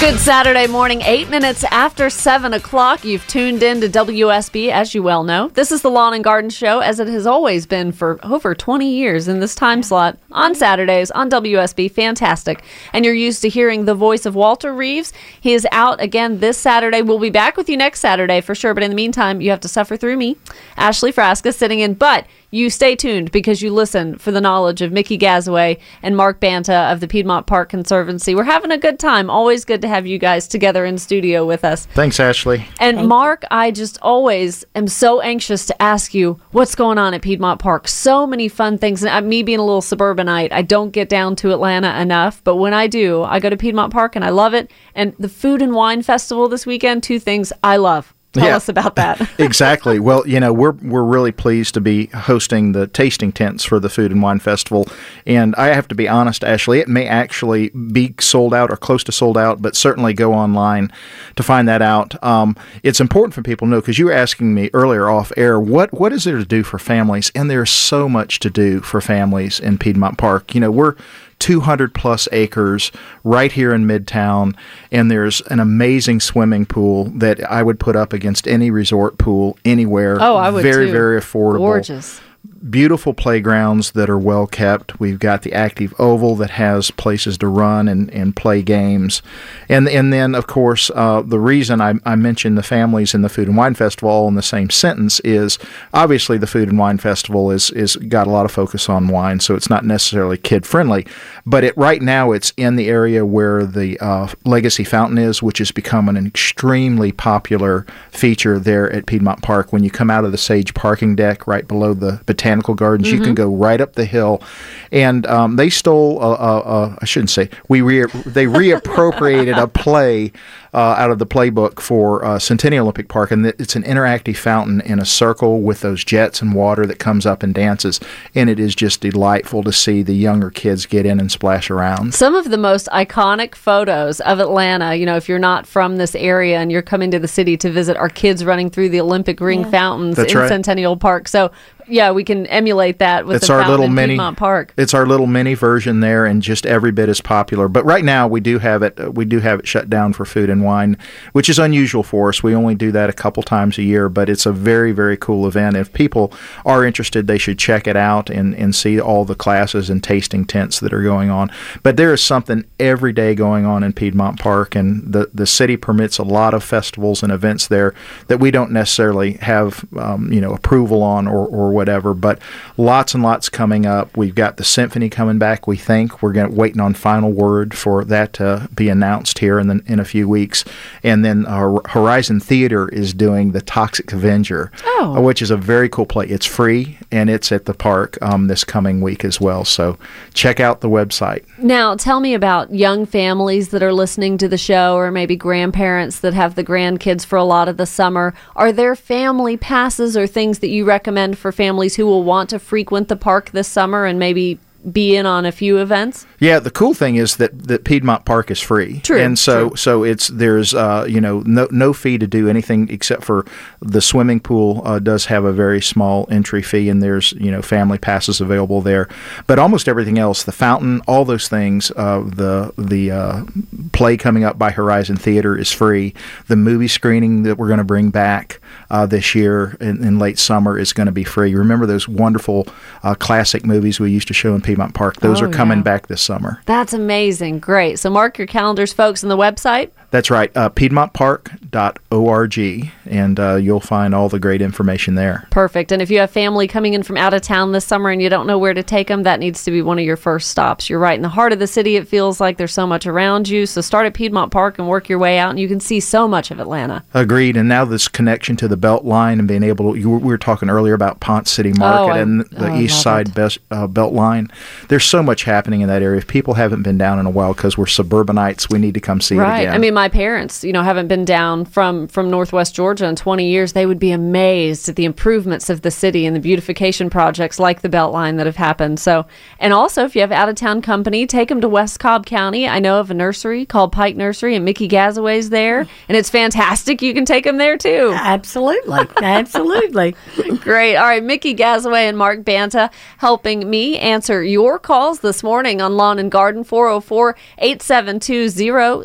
Good Saturday morning, eight minutes after seven o'clock. You've tuned in to WSB, as you well know. This is the Lawn and Garden Show, as it has always been for over 20 years in this time slot on Saturdays on WSB. Fantastic. And you're used to hearing the voice of Walter Reeves. He is out again this Saturday. We'll be back with you next Saturday for sure. But in the meantime, you have to suffer through me, Ashley Frasca, sitting in. But you stay tuned because you listen for the knowledge of Mickey Gazaway and Mark Banta of the Piedmont Park Conservancy. We're having a good time. Always good to have you guys together in studio with us. Thanks, Ashley. And Mark, I just always am so anxious to ask you what's going on at Piedmont Park. So many fun things. And uh, me being a little suburbanite, I don't get down to Atlanta enough. But when I do, I go to Piedmont Park and I love it. And the Food and Wine Festival this weekend, two things I love. Tell Yeah. us about that. exactly. Well, you know, we're we're really pleased to be hosting the tasting tents for the Food and Wine Festival, and I have to be honest, Ashley, it may actually be sold out or close to sold out, but certainly go online to find that out. Um, it's important for people to know because you were asking me earlier off air what what is there to do for families, and there's so much to do for families in Piedmont Park. You know, we're 200 plus acres right here in Midtown, and there's an amazing swimming pool that I would put up against any resort pool anywhere. Oh, I would Very, too. very affordable. Gorgeous. Beautiful playgrounds that are well kept. We've got the active oval that has places to run and, and play games, and and then of course uh, the reason I, I mentioned the families in the Food and Wine Festival all in the same sentence is obviously the Food and Wine Festival is is got a lot of focus on wine, so it's not necessarily kid friendly, but it right now it's in the area where the uh, Legacy Fountain is, which has become an extremely popular feature there at Piedmont Park. When you come out of the Sage parking deck right below the Botanical Gardens, you can go right up the hill, and um, they stole. A, a, a, I shouldn't say we re- they reappropriated a play uh, out of the playbook for uh, Centennial Olympic Park, and it's an interactive fountain in a circle with those jets and water that comes up and dances, and it is just delightful to see the younger kids get in and splash around. Some of the most iconic photos of Atlanta, you know, if you're not from this area and you're coming to the city to visit, are kids running through the Olympic ring fountains That's in right. Centennial Park. So, yeah, we can emulate that with it's the our little in mini Piedmont Park. It's our little mini version there, and just every bit as popular. But right now, we do have it. uh, We do have it shut down for food and wine, which is unusual for us. We only do that a couple times a year, but it's a very very cool event. If people are interested, they should check it out and and see all the classes and tasting tents that are going on. But there is something every day going on in Piedmont Park, and the the city permits a lot of festivals and events there that we don't necessarily have um, you know approval on or or whatever. But lots and lots coming up. We've got the symphony coming back. We think we're going waiting on final word for that to be announced here in the, in a few weeks, and then uh, Horizon Theater is doing the Toxic Avenger, Oh. uh, which is a very cool play. It's free and it's at the park um, this coming week as well. So check out the website. Now, tell me about young families that are listening to the show, or maybe grandparents that have the grandkids for a lot of the summer. Are there family passes or things that you recommend for families who will want to frequent the park this summer and maybe be in on a few events? Yeah, the cool thing is that, that Piedmont Park is free. True, And so true. so it's there's uh, you know no no fee to do anything except for the swimming pool uh, does have a very small entry fee and there's you know family passes available there. But almost everything else, the fountain, all those things, uh, the the uh, play coming up by Horizon Theater is free. The movie screening that we're going to bring back uh, this year in, in late summer is going to be free. Remember those wonderful uh, classic movies we used to show in Piedmont Park? Those Oh, are coming yeah. back this summer. That's amazing. Great. So mark your calendars, folks, and the website. That's right, uh, piedmontpark.org, and uh, you'll find all the great information there. Perfect. And if you have family coming in from out of town this summer and you don't know where to take them, that needs to be one of your first stops. You're right in the heart of the city. It feels like there's so much around you. So start at Piedmont Park and work your way out, and you can see so much of Atlanta. Agreed. And now this connection to the Belt Line and being able to, you were, we were talking earlier about Ponce City Market I- and the oh, East Side it. best, uh, Belt Line. There's so much happening in that area. If people haven't been down in a while because we're suburbanites, we need to come see it Right. again. I mean, my parents, you know, haven't been down from from Northwest Georgia in 20 years, they would be amazed at the improvements of the city and the beautification projects like the Beltline that have happened. So, and also if you have out of town company, take them to West Cobb County. I know of a nursery called Pike Nursery, and Mickey Gazaway's there, and it's fantastic. You can take them there too. Absolutely. Absolutely. Great. All right, Mickey Gazaway and Mark Banta helping me answer your calls this morning on Lawn and Garden 404 872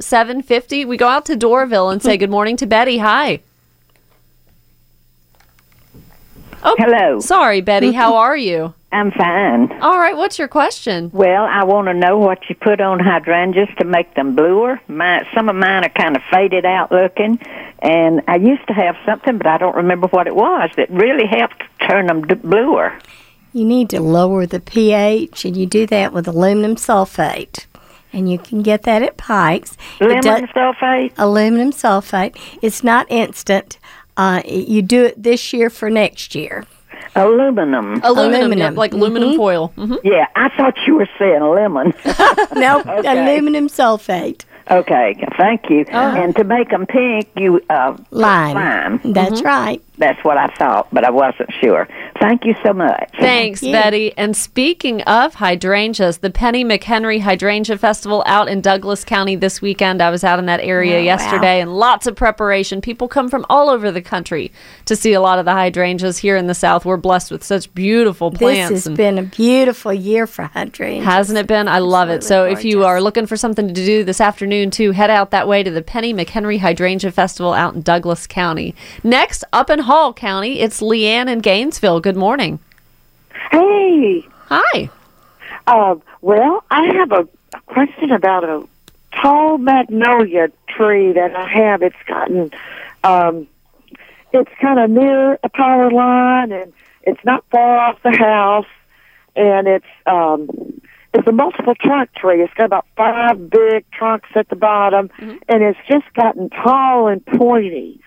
0750. We go out to Doraville and say good morning to Betty. Hi. Oh, Hello. Sorry, Betty. How are you? I'm fine. All right. What's your question? Well, I want to know what you put on hydrangeas to make them bluer. My, some of mine are kind of faded out looking, and I used to have something, but I don't remember what it was that really helped turn them bluer. You need to lower the pH, and you do that with aluminum sulfate. And you can get that at Pikes. It Lemon does- sulfate. aluminum sulfate. It's not instant. Uh, you do it this year for next year. Aluminum. Aluminum, Aluminum. yep, like aluminum foil. hmm Yeah, I thought you were saying lemon. No, Okay. aluminum sulfate. okay, thank you. And to make them pink, you uh, Lime. lime. That's right. That's what I thought, but I wasn't sure. Thank you so much. Thanks, you. Betty. And speaking of hydrangeas, the Penny McHenry Hydrangea Festival out in Douglas County this weekend. I was out in that area Oh, wow. yesterday and lots of preparation. People come from all over the country to see a lot of the hydrangeas here in the South. We're blessed with such beautiful plants. This has and- been a beautiful year for hydrangeas. Hasn't it been? I love it. So Absolutely if you are looking for something to do this afternoon too, head out that way to the Penny McHenry Hydrangea Festival out in Douglas County. Next, up in Hall County, it's Leanne in Gainesville. Good morning. Hey, Hi. uh, well, I have a, question about a tall magnolia tree that I have. It's gotten, um, it's kind of near a power line, and it's not far off the house, and it's um, it's a multiple trunk tree. It's got about five big trunks at the bottom, and it's just gotten tall and pointy.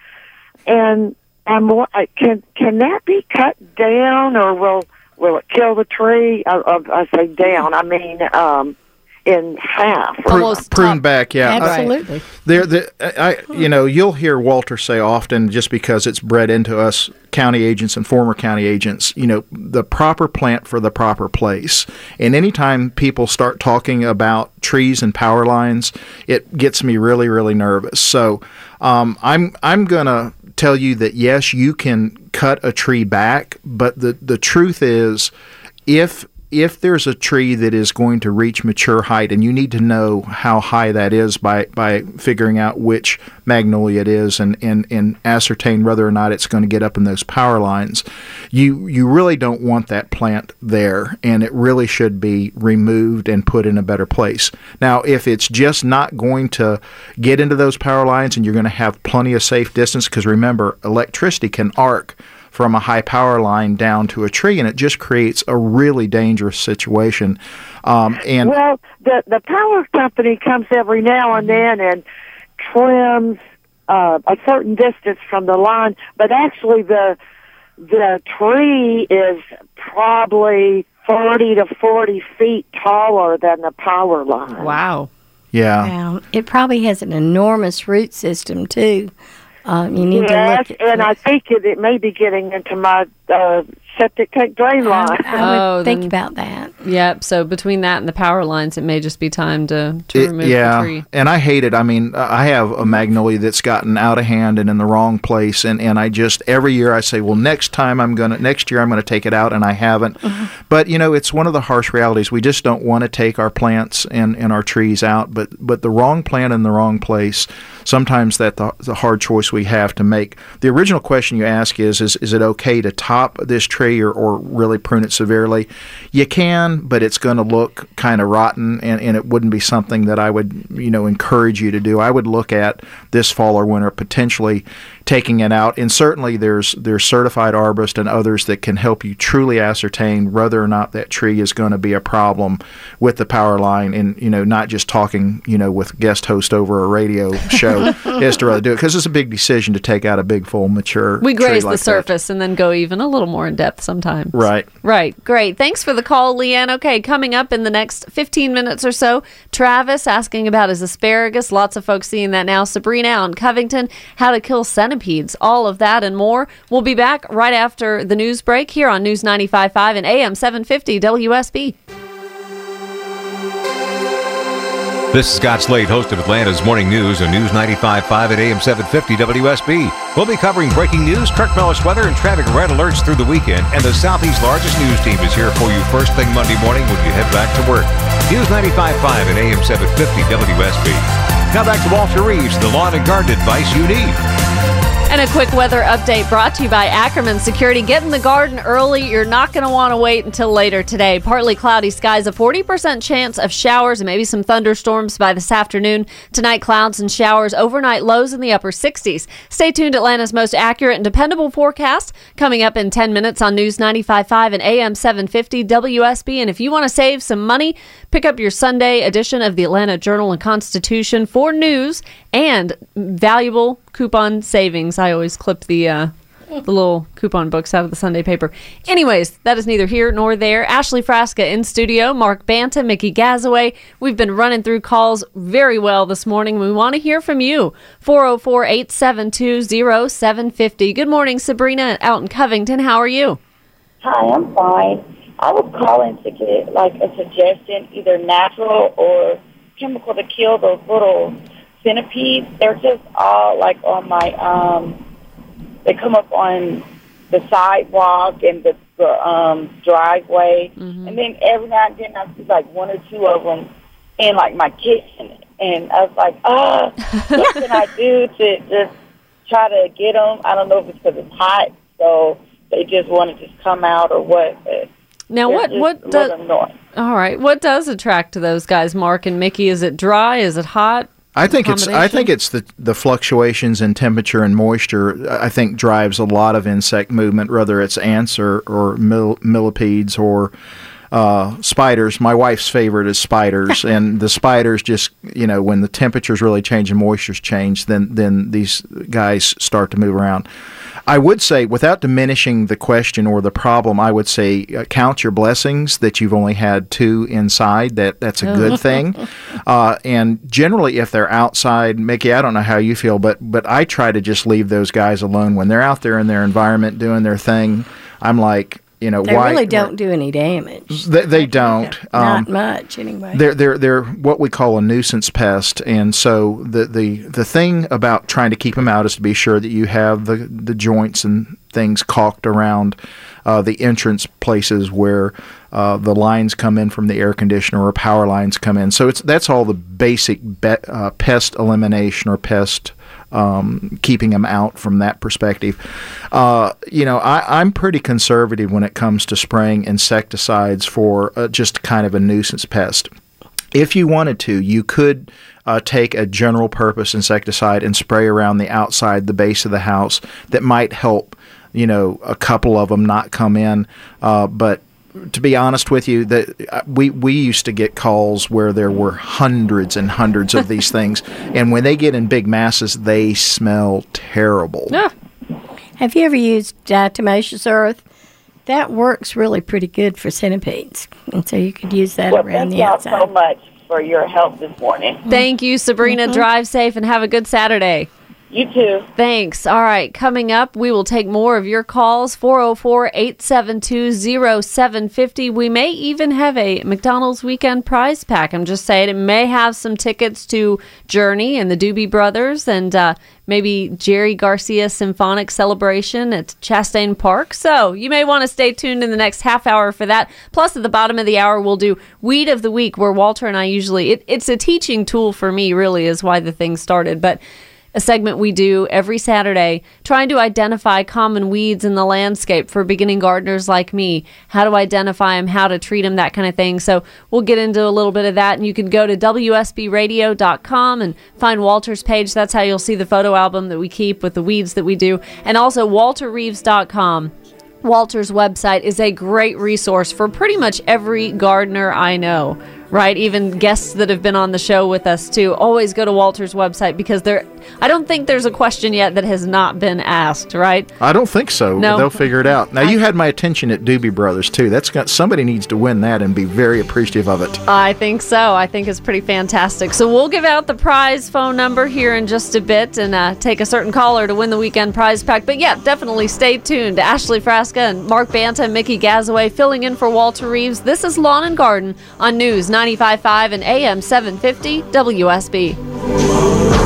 And I'm wa- I- can can that be cut down, or will will it kill the tree? I, I, I say down. I mean, um, in half. Pru- Almost prune top. back, yeah. I- Absolutely. There, the, I, you know, you'll hear Walter say often, just because it's bred into us county agents and former county agents, you know, the proper plant for the proper place. And anytime people start talking about trees and power lines, it gets me really, really nervous. So, um, I'm I'm gonna tell you that yes, you can cut a tree back, but the the truth is, if if there's a tree that is going to reach mature height, and you need to know how high that is by, by figuring out which magnolia it is and, and, and ascertain whether or not it's going to get up in those power lines, you you really don't want that plant there, and it really should be removed and put in a better place. Now, if it's just not going to get into those power lines, and you're going to have plenty of safe distance, because remember, electricity can arc from a high power line down to a tree, and it just creates a really dangerous situation. Um, and Well, the the power company comes every now and then and trims uh, a certain distance from the line, but actually the the tree is probably thirty to forty feet taller than the power line. Wow. yeah, Wow. It probably has an enormous root system too. Um, you need Yes, to look. At and I think it, it may be getting into my uh, septic tank drain line. I would Oh, think then- about that. Yep. So between that and the power lines, it may just be time to, to It- remove yeah, the tree. and I hate it. I mean, I have a magnolia that's gotten out of hand and in the wrong place, and, and I just every year I say, well, next time I'm gonna, next year I'm gonna take it out, and I haven't. But you know, it's one of the harsh realities. We just don't want to take our plants and, and our trees out, but but the wrong plant in the wrong place. Sometimes that the, the hard choice we have to make. The original question you ask is, is is it okay to top this tree or, or really prune it severely? You can, but it's going to look kind of rotten, and, and it wouldn't be something that I would you know encourage you to do. I would look at this fall or winter potentially taking it out. And certainly there's there's certified arborists and others that can help you truly ascertain whether or not that tree is going to be a problem with the power line, and you know not just talking you know with guest host over a radio show as to rather do it because it's a big decision to take out a big full mature. We graze like the that. surface and then go even a little more in depth sometimes. Right. Right. Great. Thanks for the call, Leanne. Okay, coming up in the next 15 minutes or so, Travis asking about his asparagus. Lots of folks seeing that now. Sabrina in Covington, how to kill centipedes. All of that and more. We'll be back right after the news break here on News 95.5 and AM 750 WSB. This is Scott Slade, host of Atlanta's Morning News on News 95.5 at AM 750 WSB. We'll be covering breaking news, Kirk weather, and traffic red alerts through the weekend. And the Southeast's largest news team is here for you first thing Monday morning when you head back to work. News 95.5 at AM 750 WSB. Now back to Walter Reeves, the lawn and garden advice you need. And a quick weather update brought to you by Ackerman Security. Get in the garden early. You're not going to want to wait until later today. Partly cloudy skies, a 40% chance of showers and maybe some thunderstorms by this afternoon. Tonight, clouds and showers, overnight lows in the upper 60s. Stay tuned. Atlanta's most accurate and dependable forecast coming up in 10 minutes on News 95.5 and AM 750 WSB. And if you want to save some money, pick up your Sunday edition of the Atlanta Journal and Constitution for news and valuable coupon savings. I always clip the uh, the little coupon books out of the Sunday paper. Anyways, that is neither here nor there. Ashley Frasca in studio, Mark Banta, Mickey Gazaway. We've been running through calls very well this morning. We want to hear from you. 404 872 0750. Good morning, Sabrina out in Covington. How are you? Hi, I'm fine. I was calling to get like a suggestion, either natural or chemical to kill those little centipedes. They're just all like on my um they come up on the sidewalk and the, the um driveway and then every now and then I see like one or two of them in like my kitchen and I was like, ah, what can I do to just try to get them? I don't know if it's because it's hot, so they just want to just come out or what. But Now, what what does all right? What does attract to those guys, Mark and Mickey? Is it dry? Is it hot? I think it's I think it's the the fluctuations in temperature and moisture. I think drives a lot of insect movement, whether it's ants or or mil, millipedes or uh, spiders. My wife's favorite is spiders, and the spiders just you know when the temperatures really change and moistures change, then then these guys start to move around. I would say, without diminishing the question or the problem, I would say uh, count your blessings that you've only had two inside. That that's a good thing. Uh, and generally, if they're outside, Mickey, I don't know how you feel, but but I try to just leave those guys alone when they're out there in their environment doing their thing. I'm like, you know, They really don't do any damage. They, they don't. Not Um, much, anyway. they're they're they're what we call a nuisance pest, and so the the the thing about trying to keep them out is to be sure that you have the the joints and things caulked around uh, the entrance places where uh, the lines come in from the air conditioner or power lines come in. So it's that's all the basic be, uh, pest elimination or pest um, keeping them out from that perspective. Uh, you know, I, I'm pretty conservative when it comes to spraying insecticides for uh, just kind of a nuisance pest. If you wanted to, you could uh, take a general purpose insecticide and spray around the outside, the base of the house. That might help, you know, a couple of them not come in. Uh, but to be honest with you, that uh, we we used to get calls where there were hundreds and hundreds of these things, and when they get in big masses, they smell terrible. Yeah. Have you ever used diatomaceous earth? That works really pretty good for centipedes. And so you could use that Well, around thank the y'all outside. so much for your help this morning. Thank you, Sabrina. Drive safe and have a good Saturday. You too. Thanks. All right, coming up, we will take more of your calls 404 872 0750. We may even have a McDonald's weekend prize pack. I'm just saying, it may have some tickets to Journey and the Doobie Brothers and uh, maybe Jerry Garcia Symphonic Celebration at Chastain Park. So you may want to stay tuned in the next half hour for that. Plus, at the bottom of the hour, we'll do Weed of the Week, where Walter and I usually, it, it's a teaching tool for me, really, is why the thing started. But a segment we do every Saturday trying to identify common weeds in the landscape for beginning gardeners like me, how to identify them, how to treat them, that kind of thing. So we'll get into a little bit of that. And you can go to WSBradio.com and find Walter's page. That's how you'll see the photo album that we keep with the weeds that we do. And also WalterReeves.com. Walter's website is a great resource for pretty much every gardener I know right? Even guests that have been on the show with us too. Always go to Walter's website because there I don't think there's a question yet that has not been asked, right? I don't think so. No. They'll figure it out. Now you had my attention at Doobie Brothers too. That's got somebody needs to win that and be very appreciative of it. I think so. I think it's pretty fantastic. So we'll give out the prize phone number here in just a bit and uh, take a certain caller to win the weekend prize pack. But yeah, definitely stay tuned. Ashley Frasca and Mark Banta and Mickey Gazaway filling in for Walter Reeves. This is Lawn and Garden on News 95.5 and AM 750 WSB.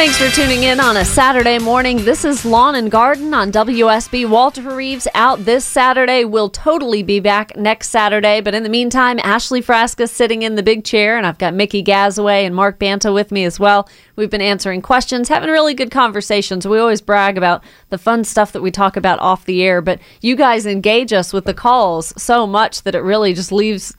Thanks for tuning in on a Saturday morning. This is Lawn and Garden on WSB. Walter Reeves out this Saturday. We'll totally be back next Saturday. But in the meantime, Ashley Frasca sitting in the big chair, and I've got Mickey Gazaway and Mark Banta with me as well. We've been answering questions, having really good conversations. We always brag about the fun stuff that we talk about off the air, but you guys engage us with the calls so much that it really just leaves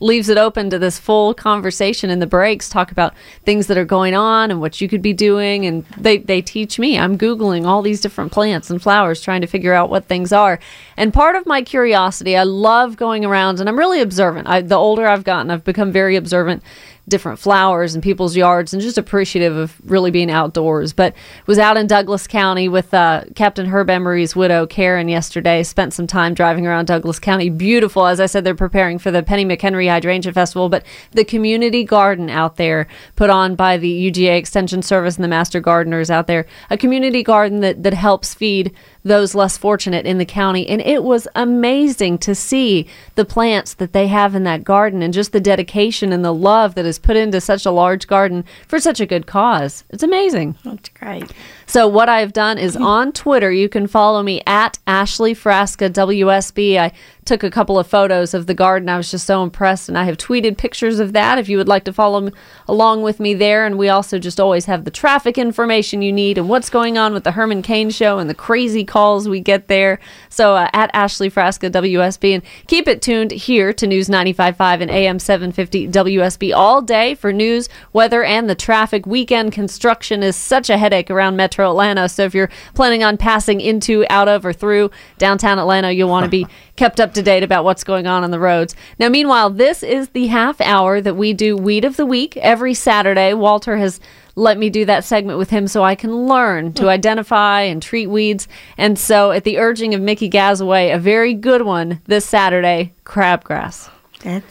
leaves it open to this full conversation in the breaks talk about things that are going on and what you could be doing. And they, they teach me. I'm googling all these different plants and flowers trying to figure out what things are. And part of my curiosity i love going around and i'm really observant. I, the older i've gotten i've become very observant different flowers in people's yards and just appreciative of really being outdoors. But was out in Douglas County with uh, Captain Herb Emery's widow, Karen, yesterday. Spent some time driving around Douglas County. Beautiful. As I said, they're preparing for the Penny McHenry Hydrangea Festival, but the community garden out there put on by the UGA Extension Service and the Master Gardeners out there, a community garden that, that helps feed those less fortunate in the county. And it was amazing to see the plants that they have in that garden and just the dedication and the love that is put into such a large garden for such a good cause. It's amazing. That's great. So what I've done is on Twitter, you can follow me at Ashley Frasca WSB. I took a couple of photos of the garden. I was just so impressed, and I have tweeted pictures of that. If you would like to follow along with me there, and we also just always have the traffic information you need and what's going on with the Herman Cain show and the crazy calls we get there. So uh, at Ashley Frasca WSB, and keep it tuned here to News 95.5 and AM 750 WSB all day for news, weather, and the traffic. Weekend construction is such a headache around Metro Atlanta. So if you're planning on passing into, out of, or through downtown Atlanta, you'll want to be kept up to date about what's going on on the roads. Now, meanwhile, this is the half hour that we do Weed of the Week every Saturday. Walter has let me do that segment with him so I can learn to hmm. identify and treat weeds. And so, at the urging of Mickey Gazaway, a very good one this Saturday crabgrass. That's,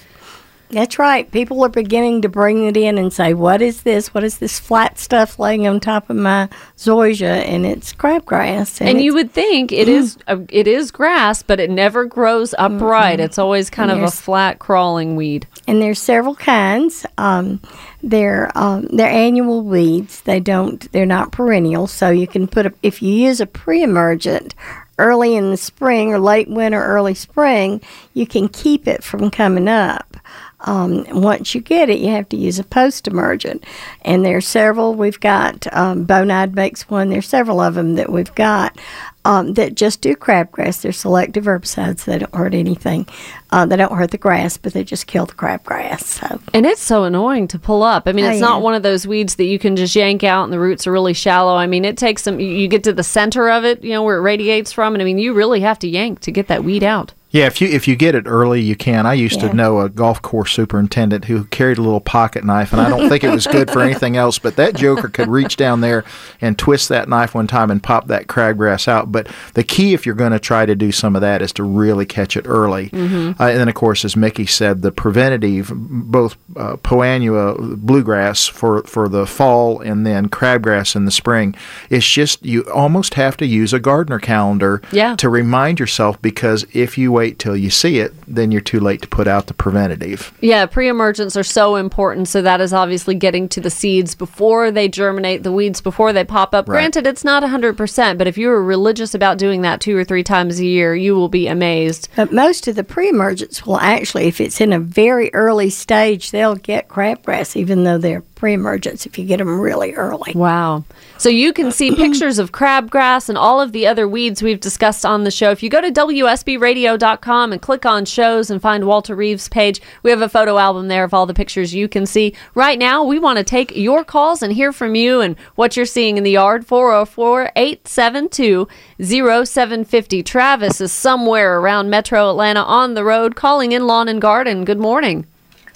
that's right. People are beginning to bring it in and say, "What is this? What is this flat stuff laying on top of my zoysia?" And it's crabgrass. And you it's- would think it is a, it is grass, but it never grows upright. It's always kind of a flat crawling weed. and there's several kinds. Um, they're um, they're annual weeds. They don't. They're not perennial. So you can put a, if you use a pre-emergent early in the spring or late winter, early spring, you can keep it from coming up. Um, once you get it, you have to use a post-emergent, and there's several. We've got um, Bonide makes one. There's several of them that we've got um, that just do crabgrass. They're selective herbicides. They don't hurt anything. Uh, they don't hurt the grass, but they just kill the crabgrass. So And it's so annoying to pull up. I mean, Oh, it's yeah. not one of those weeds that you can just yank out and the roots are really shallow. I mean, it takes some, you get to the center of it, you know, where it radiates from. And I mean, you really have to yank to get that weed out. Yeah, if you if you get it early, you can. I used Yeah. to know a golf course superintendent who carried a little pocket knife, and I don't think it was good for anything else. But that joker could reach down there and twist that knife one time and pop that crabgrass out. But the key, if you're going to try to do some of that, is to really catch it early. Uh, and then, of course, as Mickey said, the preventative, both uh, Poa annua bluegrass for for the fall, and then crabgrass in the spring. It's just you almost have to use a gardener calendar Yeah. to remind yourself because if you wait till you see it, then you're too late to put out the preventative. Yeah, pre-emergents are so important. So that is obviously getting to the seeds before they germinate, the weeds before they pop up. Right. Granted, it's not 100%, but if you're religious about doing that two or three times a year, you will be amazed. But most of the pre-emergents will actually, if it's in a very early stage, they'll get crabgrass, even though they're pre-emergents. If you get them really early. Wow. So you can see pictures of crabgrass and all of the other weeds we've discussed on the show. If you go to WSBradio.com and click on shows and find Walter Reeves' page, we have a photo album there of all the pictures you can see. Right now, we want to take your calls and hear from you and what you're seeing in the yard. 404 872 0750. Travis is somewhere around Metro Atlanta on the road calling in Lawn and Garden. Good morning.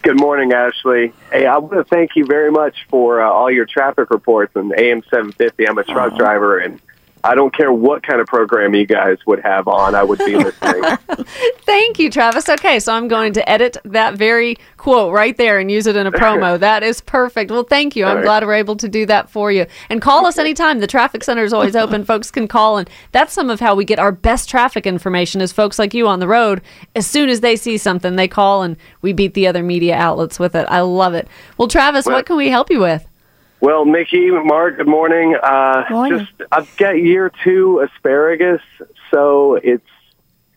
Good morning, Ashley. Hey, I want to thank you very much for uh, all your traffic reports on AM 750. I'm a truck driver, and I don't care what kind of program you guys would have on, I would be listening. Thank you, Travis. Okay, so I'm going to edit that very quote right there and use it in a promo. that is perfect. Well, thank you. I'm All right. glad we're able to do that for you. And call us anytime. The traffic center is always open. folks can call, and that's some of how we get our best traffic information. Is folks like you on the road. As soon as they see something, they call, and we beat the other media outlets with it. I love it. Well, Travis, Well- what can we help you with? Well, Mickey, Mark, good morning. Uh, Morning. Just I've got year two asparagus, so it's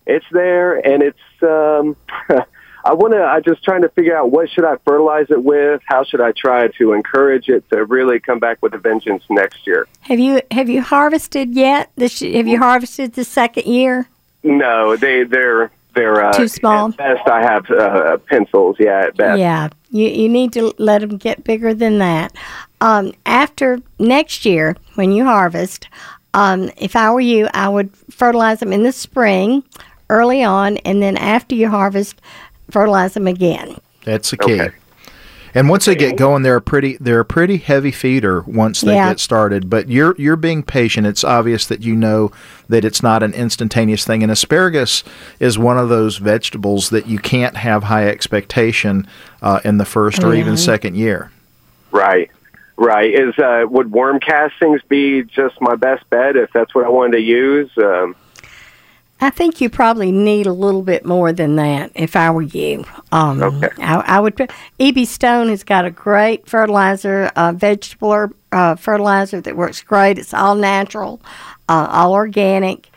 it's there, and it's. Um, I want to. I'm just trying to figure out what should I fertilize it with. How should I try to encourage it to really come back with a vengeance next year? Have you have you harvested yet? This have you harvested the second year? No, they they're they're uh, Too small? At best, I have uh, pencils. Yeah, at best. Yeah, you you need to let them get bigger than that. Um, after next year, when you harvest, um, if I were you, I would fertilize them in the spring, early on, and then after you harvest, fertilize them again. That's the key. Okay. And once they get going, they're a pretty they're a pretty heavy feeder once they Yeah. get started. But you're you're being patient. It's obvious that you know that it's not an instantaneous thing. And asparagus is one of those vegetables that you can't have high expectation uh, in the first or even second year. Right. Right. Is uh, would worm castings be just my best bet if that's what I wanted to use? Um, I think you probably need a little bit more than that. If I were you, um, Okay. I, I would. E.B. Stone has got a great fertilizer, uh, vegetable uh, fertilizer that works great. It's all natural, uh, all organic,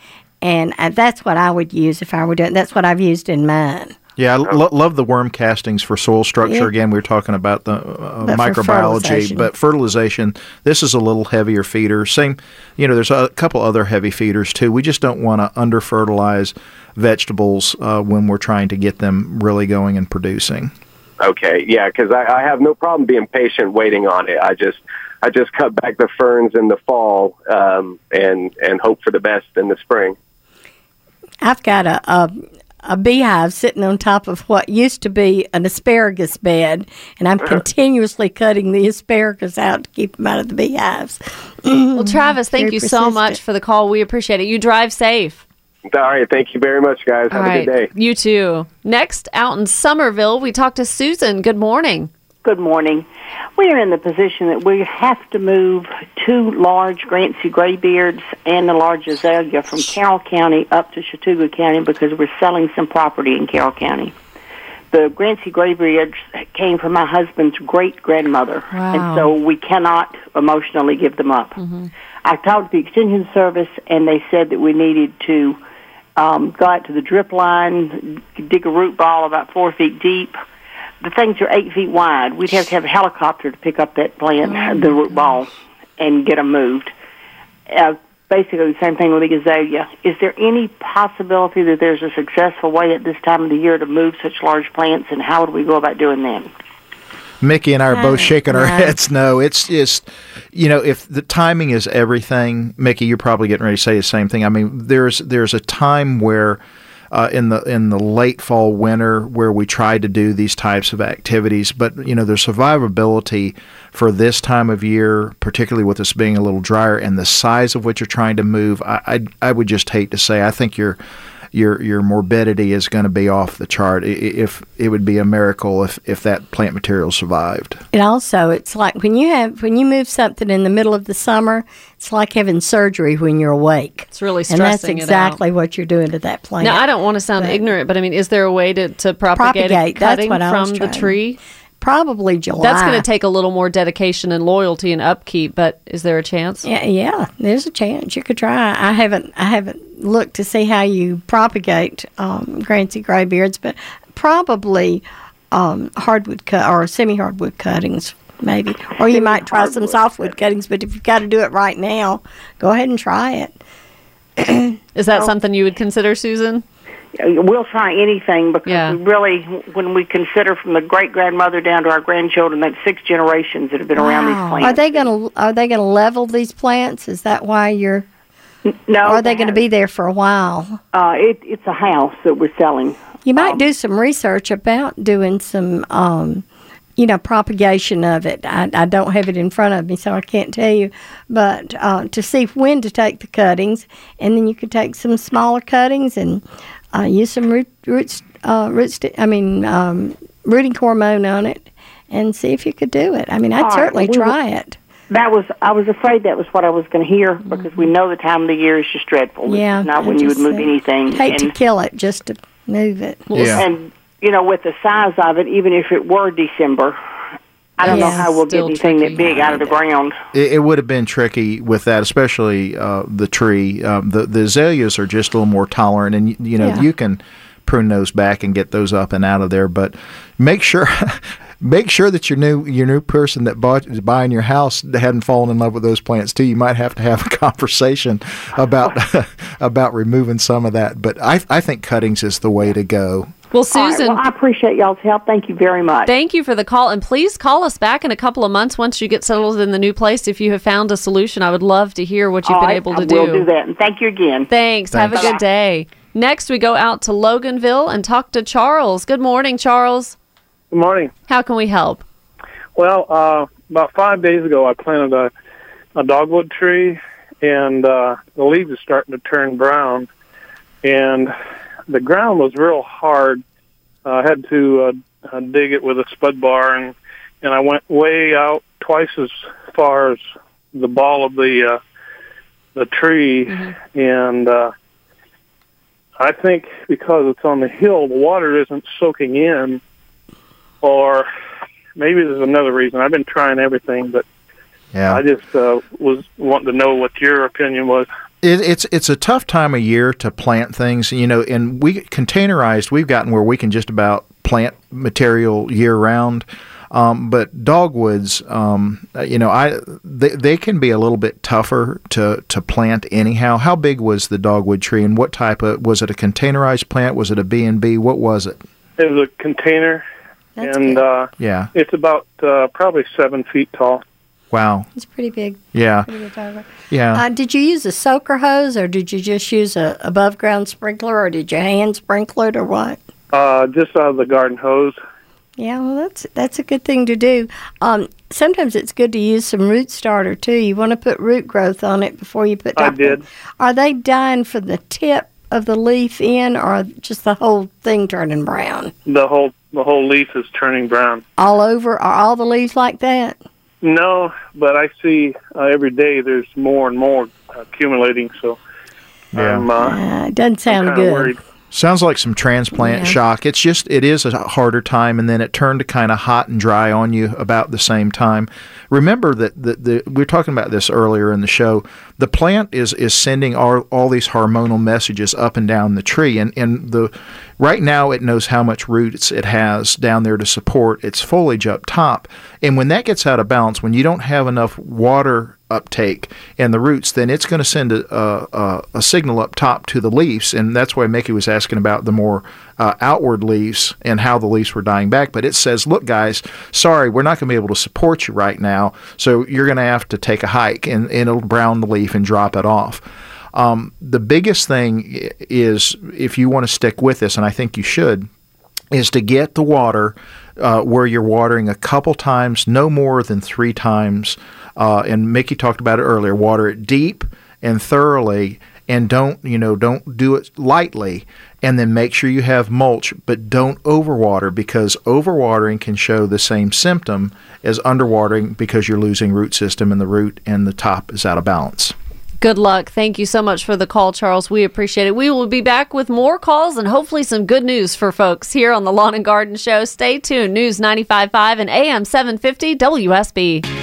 and uh, that's what I would use if I were doing. That's what I've used in mine. Yeah, I lo- love the worm castings for soil structure. Yeah. Again, we were talking about the uh, But microbiology, fertilization. but fertilization. This is a little heavier feeder. Same, you know, there's a couple other heavy feeders too. We just don't want to under fertilize vegetables uh, when we're trying to get them really going and producing. okay. Yeah, because I, I have no problem being patient waiting on it. I just I just cut back the ferns in the fall um, and and hope for the best in the spring. I've got a, a a beehive sitting on top of what used to be an asparagus bed, and I'm uh-huh. continuously cutting the asparagus out to keep them out of the beehives. Well, mm-hmm. Travis, thank Very you so much for the call. We appreciate it. You drive safe. All right. Thank you very much, guys. Have All a right. good day. You too. Next, out in Summerville, we talked to Susan. Good morning. Good morning. We are in the position that we have to move two large Grancy graybeards and a large azalea from Carroll County up to Chattooga County because we're selling some property in Carroll County. The Grancy graybeards came from my husband's great grandmother, Wow. and so we cannot emotionally give them up. I talked to the extension service, and they said that we needed to um, go out to the drip line, dig a root ball about four feet deep. The things are eight feet wide. We'd have to have a helicopter to pick up that plant, the root ball, and get them moved. Uh, basically, the same thing with the azalea. Is there any possibility that there's a successful way at this time of the year to move such large plants, and how would we go about doing that? Mickey and I are both shaking our heads. No, it's just, you know, if the timing is everything, Mickey, you're probably getting ready to say the same thing. I mean, there's there's a time where uh, in the in the late fall winter where we tried to do these types of activities. But you know, the survivability for this time of year, particularly with us being a little drier and the size of what you're trying to move, I I, I would just hate to say I think you're your your morbidity is going to be off the chart. If it would be a miracle if if that plant material survived. And also, it's like when you have when you move something in the middle of the summer, it's like having surgery when you're awake. It's really and that's stressing it exactly out. what you're doing to that plant. Now, I don't want to sound But- ignorant, but I mean, is there a way to, to propagate, Propagate, a that's cutting what from the trying- tree? Probably July. That's going to take a little more dedication and loyalty and upkeep, but is there a chance? Yeah, yeah. There's a chance you could try. I haven't I haven't looked to see how you propagate um, Grancy graybeards, but probably um, hardwood cut or semi hardwood cuttings. Maybe, or you might try some softwood cuttings. But if you've got to do it right now, go ahead and try it. Is that something you would consider, Susan? We'll try anything because Yeah. we really, when we consider from the great grandmother down to our grandchildren, that's six generations that have been around these plants. Are they going to Are they going to level these plants? Is that why you're? No, Or are they going to be there for a while? Uh, it, it's a house that we're selling. You might do some research about doing some, um, you know, propagation of it. I, I don't have it in front of me, so I can't tell you. But uh, to see when to take the cuttings, and then you could take some smaller cuttings and uh, use some root, roots, uh, roots. I mean, um, rooting hormone on it, and see if you could do it. I mean, I'd All right, certainly well, try will- it. That was, I was afraid that was what I was going to hear because we know the time of the year is just dreadful. Yeah, is not I when you would move anything. Hate to kill it just to move it. Yeah. and you know, with the size of it, even if it were December, I don't know how we'll get anything that big out of the ground. It, it would have been tricky with that, especially uh, the tree. Um, the the azaleas are just a little more tolerant, and you, you know Yeah. you can prune those back and get those up and out of there. But make sure. Make sure that your new your new person that bought is buying your house hadn't fallen in love with those plants too. You might have to have a conversation about about removing some of that. But I I think cuttings is the way to go. Well, All right, Susan, well, I appreciate y'all's help. Thank you very much. thank you for the call. And please call us back in a couple of months once you get settled in the new place. If you have found a solution, I would love to hear what you've All been right, able I to will do that. And thank you again. Thanks. Have a good day. Next, we go out to Loganville and talk to Charles. Good morning, Charles. Good morning. How can we help? Well, uh, about five days ago, I planted a, a dogwood tree, and uh, the leaves are starting to turn brown, and the ground was real hard. Uh, I had to uh, uh, dig it with a spud bar, and and I went way out twice as far as the ball of the uh, the tree, and uh, I think because it's on the hill, the water isn't soaking in, or maybe there's another reason. I've been trying everything, but Yeah. I just uh, was wanting to know what your opinion was. It, it's it's a tough time of year to plant things, you know. And we containerized. We've gotten where we can just about plant material year round. Um, but dogwoods, um, you know, I they, they can be a little bit tougher to, to plant anyhow. How big was the dogwood tree, and what type of was it? A containerized plant? Was it a B and B? What was it? It was a container, That's and uh, Yeah. it's about uh, probably seven feet tall. Wow. It's pretty big. Yeah. Pretty big. Yeah. Uh, did you use a soaker hose, or did you just use a above ground sprinkler, or did you hand sprinkle it, or what? Uh, just out of the garden hose. Yeah, well, that's that's a good thing to do. Um, sometimes it's good to use some root starter too. You want to put root growth on it before you put. I top did. coat. Are they dying for the tip of the leaf in, or just the whole thing turning brown? The whole the whole leaf is turning brown. All over? Are all the leaves like that? No, but I see uh, every day there's more and more accumulating. So Yeah. I'm uh, Uh, it doesn't sound kind of good. worried. Sounds like some transplant Yeah. shock. It's just it is a harder time, and then it turned to kind of hot and dry on you about the same time. Remember that the, the we were talking about this earlier in the show. The plant is is sending all, all these hormonal messages up and down the tree, and and the right now it knows how much roots it has down there to support its foliage up top. And when that gets out of balance, when you don't have enough water uptake in the roots, then it's going to send a, a, a, signal up top to the leaves, and that's why Mickey was asking about the more uh, outward leaves and how the leaves were dying back. But it says, "Look, guys, sorry, we're not going to be able to support you right now, so you're going to have to take a hike, and, and it'll brown the leaf and drop it off." Um, the biggest thing is if you want to stick with this, and I think you should, is to get the water uh, where you're watering a couple times, no more than three times. Uh, and Mickey talked about it earlier. Water it deep and thoroughly, and don't you know don't do it lightly. And then make sure you have mulch, but don't overwater because overwatering can show the same symptom as underwatering because you're losing root system and the root and the top is out of balance. Good luck. Thank you so much for the call, Charles. We appreciate it. We will be back with more calls and hopefully some good news for folks here on the Lawn and Garden Show. Stay tuned. News 95.5 and AM 750 WSB.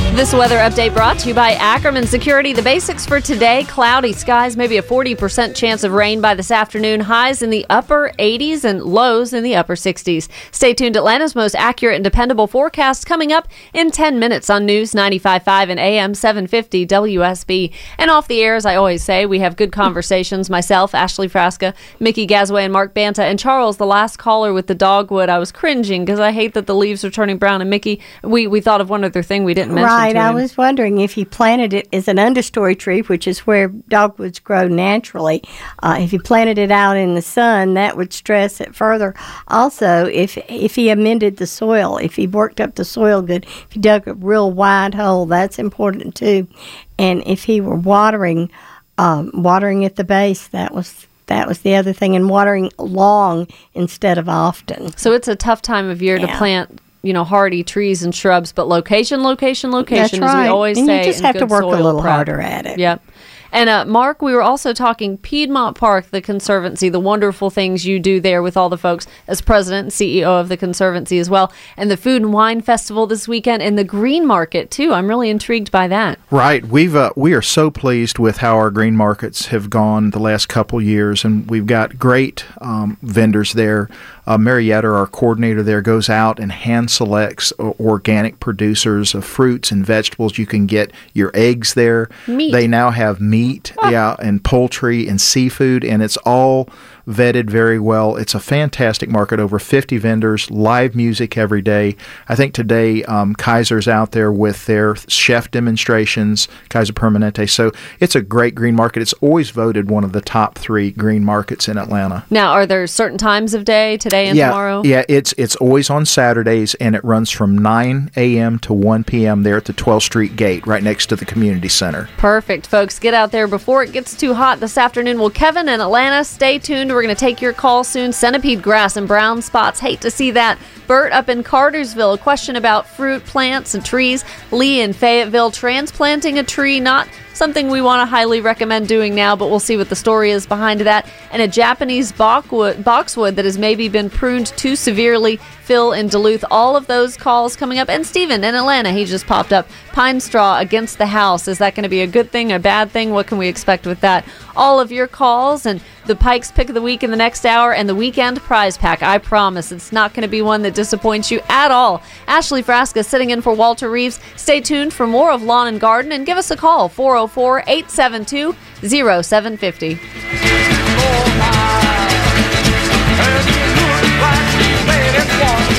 This weather update brought to you by Ackerman Security. The basics for today cloudy skies, maybe a 40% chance of rain by this afternoon, highs in the upper 80s and lows in the upper 60s. Stay tuned. Atlanta's most accurate and dependable forecast coming up in 10 minutes on News 95.5 and AM 750 WSB. And off the air, as I always say, we have good conversations. Myself, Ashley Frasca, Mickey Gazaway, and Mark Banta. And Charles, the last caller with the dogwood, I was cringing because I hate that the leaves are turning brown. And Mickey, we, we thought of one other thing we didn't mention. Right. To I was wondering if you planted it as an understory tree, which is where dogwoods grow naturally. Uh, if you planted it out in the sun, that would stress it further. Also, if if he amended the soil, if he worked up the soil good, if he dug a real wide hole, that's important too. And if he were watering, um, watering at the base, that was. That was the other thing, and watering long instead of often. So it's a tough time of year to plant, you know, hardy trees and shrubs, but location, location, location, That's as we right. always And you say. just have to work a little prep. harder at it. Yep. And uh, Mark, we were also talking Piedmont Park, the Conservancy, the wonderful things you do there with all the folks as president and CEO of the Conservancy as well, and the Food and Wine Festival this weekend, and the Green Market too. I'm really intrigued by that. Right. We've uh, we are so pleased with how our green markets have gone the last couple years, and we've got great um, vendors there. Uh, Marietta, our coordinator there, goes out and hand selects organic producers of fruits and vegetables. You can get your eggs there. Meat. They now have meat, yeah, and poultry and seafood, and it's all vetted very well. It's a fantastic market. Over 50 vendors, live music every day. I think today um, Kaiser's out there with their chef demonstrations, Kaiser Permanente. So it's a great green market. It's always voted one of the top three green markets in Atlanta. Now, are there certain times of day today and yeah, tomorrow? yeah, it's it's always on Saturdays, and it runs from 9 a.m. to 1 p.m. there at the 12th Street Gate, right next to the community center. Perfect, folks. Get out there before it gets too hot this afternoon. Well, Kevin and Atlanta, stay tuned. We're going to take your call soon. Centipede grass and brown spots. Hate to see that. Bert up in Cartersville, a question about fruit plants and trees. Lee in Fayetteville, transplanting a tree, not something we want to highly recommend doing now, but we'll see what the story is behind that. And a Japanese boxwood, boxwood that has maybe been pruned too severely. Phil in Duluth, all of those calls coming up. And Steven in Atlanta, he just popped up. Pine straw against the house. Is that going to be a good thing, a bad thing? What can we expect with that? All of your calls and the Pikes pick of the week in the next hour and the weekend prize pack. I promise it's not going to be one that disappoints you at all. Ashley Frasca sitting in for Walter Reeves. Stay tuned for more of Lawn and Garden and give us a call 404 404 872 0750. Lady.